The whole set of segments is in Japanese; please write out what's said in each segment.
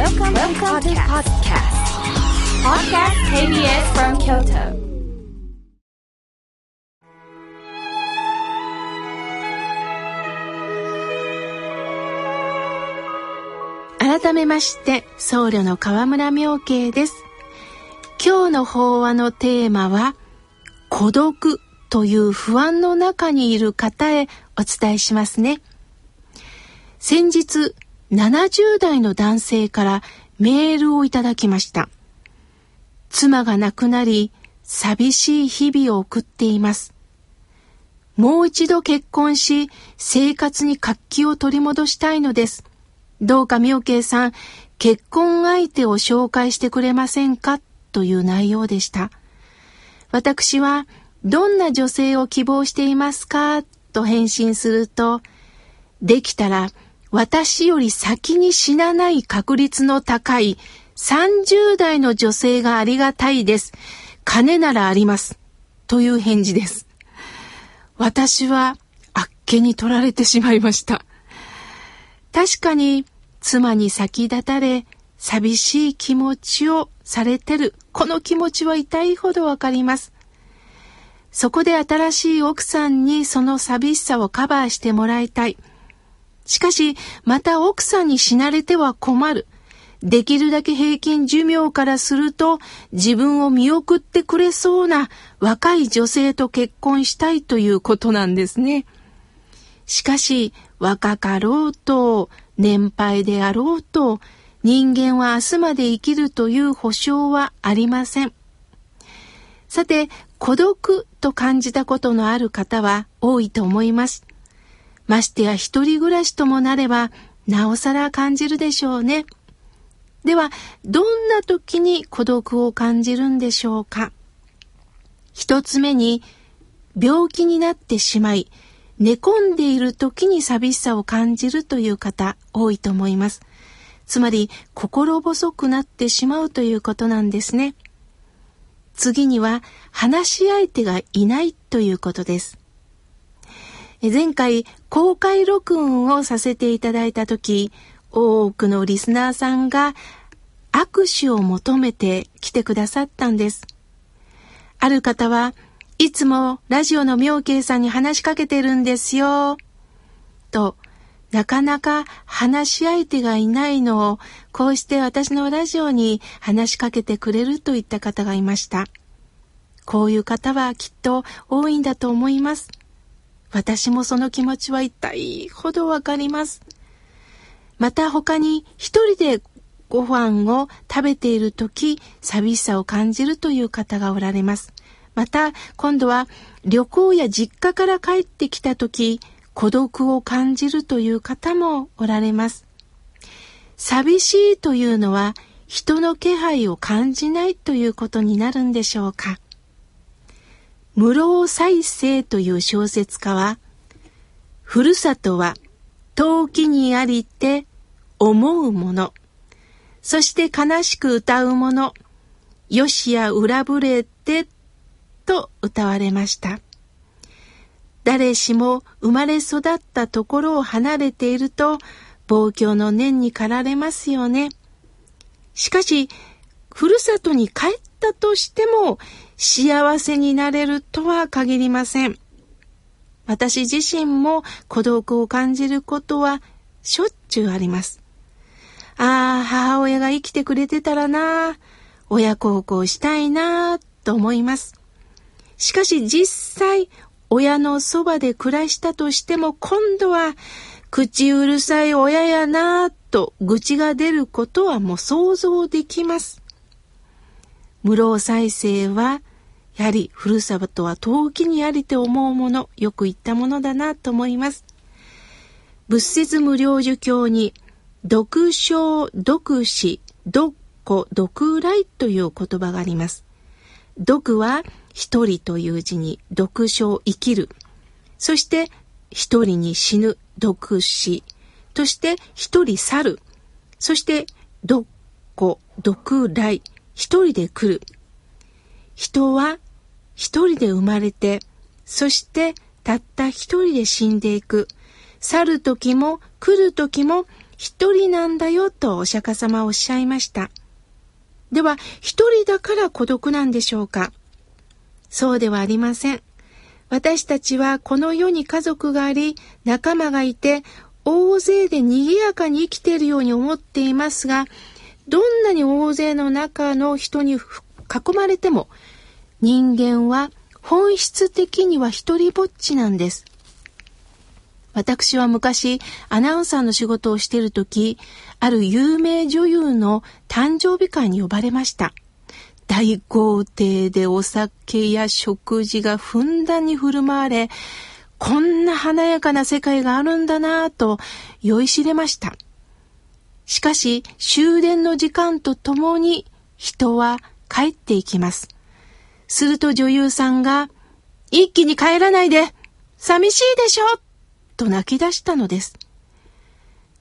Welcome, Welcome to podcast. Podcast KBS from Kyoto. 改めまして僧侶の河村明慶です今日の法話のテーマは孤独という不安の中にいる方へお伝えしますね先日70代の男性からメールをいただきました。妻が亡くなり寂しい日々を送っています。もう一度結婚し生活に活気を取り戻したいのです。どうか妙慶さん、結婚相手を紹介してくれませんか？という内容でした。私は、どんな女性を希望していますか？と返信すると、できたら私より先に死なない確率の高い30代の女性がありがたいです。金ならあります。という返事です。私はあっけに取られてしまいました。確かに妻に先立たれ寂しい気持ちをされてるこの気持ちは痛いほどわかります。そこで新しい奥さんにその寂しさをカバーしてもらいたい。しかし、また奥さんに死なれては困る。できるだけ平均寿命からすると自分を見送ってくれそうな若い女性と結婚したいということなんですね。しかし、若かろうと、年配であろうと、人間は明日まで生きるという保証はありません。さて、孤独と感じたことのある方は多いと思います。ましてや一人暮らしともなれば、なおさら感じるでしょうね。では、どんな時に孤独を感じるんでしょうか一つ目に、病気になってしまい、寝込んでいる時に寂しさを感じるという方多いと思います。つまり心細くなってしまうということなんですね。次には話し相手がいないということです。前回公開録音をさせていただいた時、多くのリスナーさんが握手を求めて来てくださったんです。ある方はいつもラジオの妙慶さんに話しかけてるんですよ。と、なかなか話し相手がいないのを、こうして私のラジオに話しかけてくれるといった方がいました。こういう方はきっと多いんだと思います。私もその気持ちは痛いほどわかります。また他に一人でご飯を食べている時、寂しさを感じるという方がおられます。また今度は旅行や実家から帰ってきた時孤独を感じるという方もおられます。寂しいというのは人の気配を感じないということになるんでしょうか。室尾再生という小説家は、ふるさとは陶器にありて思うもの、そして悲しく歌うもの、よしや裏ぶれてと歌われました。誰しも生まれ育ったところを離れていると、望郷の念に駆られますよね。しかし、ふるさとに帰ってたとしても、幸せになれるとは限りません。私自身も孤独を感じることはしょっちゅうあります。ああ、母親が生きてくれてたらな、親孝行したいな、と思います。しかし実際、親のそばで暮らしたとしても今度は口うるさい親やなと愚痴が出ることはもう想像できます。無老再生はやはりふるさとは遠きにありて思うもの、よく言ったものだなと思います。仏説無料儒教に、読書、読詩、読古、読来という言葉があります。読は一人という字に読書生きる。そして一人に死ぬ、読死。として一人去る。そして読古、読来。一人で来る。人は一人で生まれて、そしてたった一人で死んでいく。去る時も来る時も一人なんだよとお釈迦様おっしゃいました。では、一人だから孤独なんでしょうか？そうではありません。私たちはこの世に家族があり、仲間がいて、大勢で賑やかに生きているように思っていますが、どんなに大勢の中の人に囲まれても、人間は本質的には一人ぼっちなんです。私は昔アナウンサーの仕事をしている時、ある有名女優の誕生日会に呼ばれました。大豪邸でお酒や食事がふんだんに振る舞われ、こんな華やかな世界があるんだなぁと酔いしれました。しかし終電の時間とともに人は帰っていきます。すると女優さんが、一気に帰らないで寂しいでしょと泣き出したのです。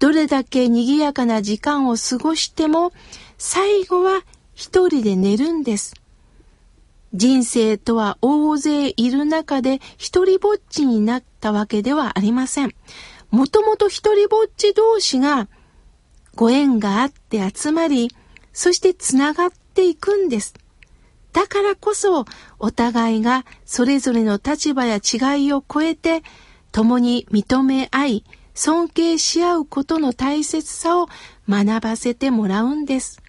どれだけ賑やかな時間を過ごしても最後は一人で寝るんです。人生とは大勢いる中で一人ぼっちになったわけではありません。もともと一人ぼっち同士がご縁があって集まり、そしてつながっていくんです。だからこそお互いがそれぞれの立場や違いを超えて共に認め合い尊敬し合うことの大切さを学ばせてもらうんです。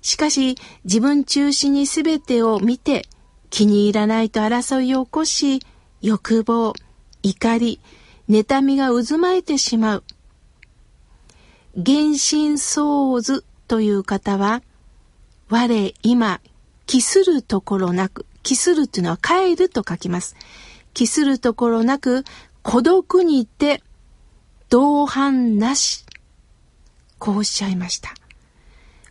しかし自分中心に全てを見て気に入らないと争いを起こし欲望、怒り、妬みが渦巻いてしまう。原神創図という方は我今帰するところなく帰するというのは帰ると書きます。帰するところなく孤独にて同伴なし。こうおっしゃいました。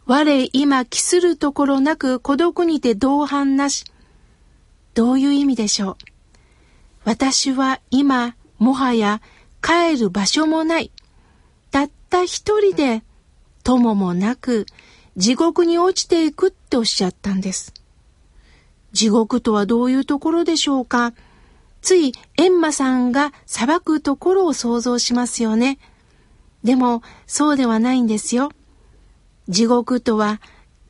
我今帰するところなく孤独にて同伴なし。どういう意味でしょう？私は今もはや帰る場所もない。った一人で友もなく地獄に落ちていくっておっしゃったんです。地獄とはどういうところでしょうか？ついエンマさんが裁くところを想像しますよね。でもそうではないんですよ。地獄とは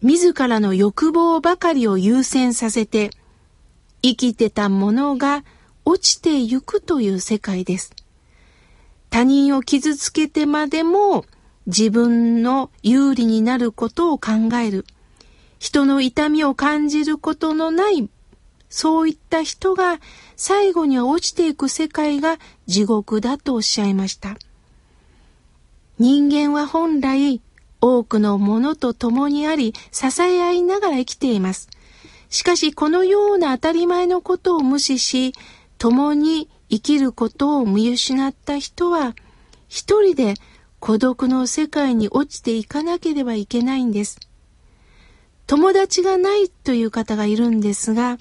自らの欲望ばかりを優先させて生きてたものが落ちてゆくという世界です。他人を傷つけてまでも自分の有利になることを考える。人の痛みを感じることのない、そういった人が最後には落ちていく世界が地獄だとおっしゃいました。人間は本来多くのものと共にあり、支え合いながら生きています。しかし、このような当たり前のことを無視し、共に生きることを見失った人は、一人で孤独の世界に落ちていかなければいけないんです。友達がないという方がいるんですが、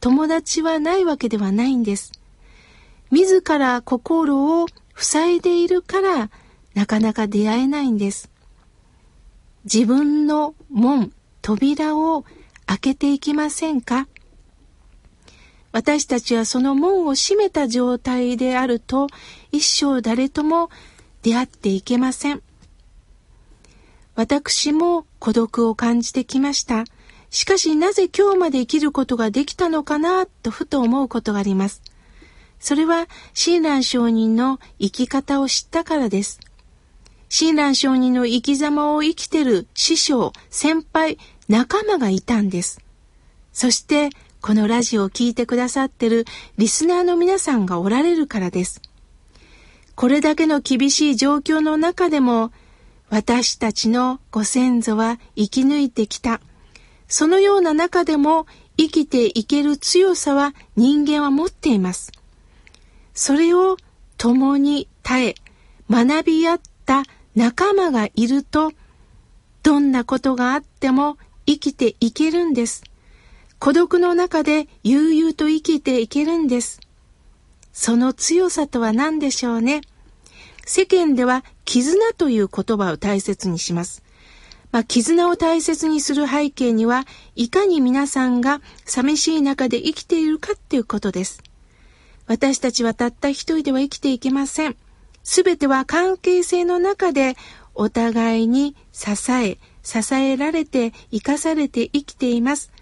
友達はないわけではないんです。自ら心を塞いでいるから、なかなか出会えないんです。自分の門、扉を開けていきませんか？私たちはその門を閉めた状態であると一生誰とも出会っていけません。私も孤独を感じてきました。しかしなぜ今日まで生きることができたのかなとふと思うことがあります。それは親鸞上人の生き方を知ったからです。親鸞上人の生き様を生きてる師匠、先輩、仲間がいたんです。そして、このラジオを聴いてくださってるリスナーの皆さんがおられるからです。これだけの厳しい状況の中でも、私たちのご先祖は生き抜いてきた。そのような中でも生きていける強さは人間は持っています。それを共に耐え、学び合った仲間がいると、どんなことがあっても生きていけるんです。孤独の中で悠々と生きていけるんです。その強さとは何でしょうね？世間では絆という言葉を大切にします。まあ、絆を大切にする背景には、いかに皆さんが寂しい中で生きているかっていうことです。私たちはたった一人では生きていけません。すべては関係性の中でお互いに支え、支えられて生かされて生きています。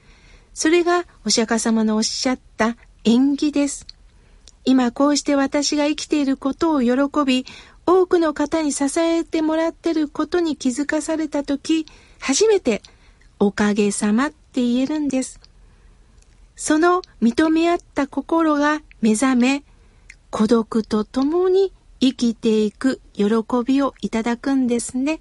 それがお釈迦様のおっしゃった縁起です。今こうして私が生きていることを喜び、多くの方に支えてもらってることに気づかされたとき、初めておかげさまって言えるんです。その認め合った心が目覚め、孤独と共に生きていく喜びをいただくんですね。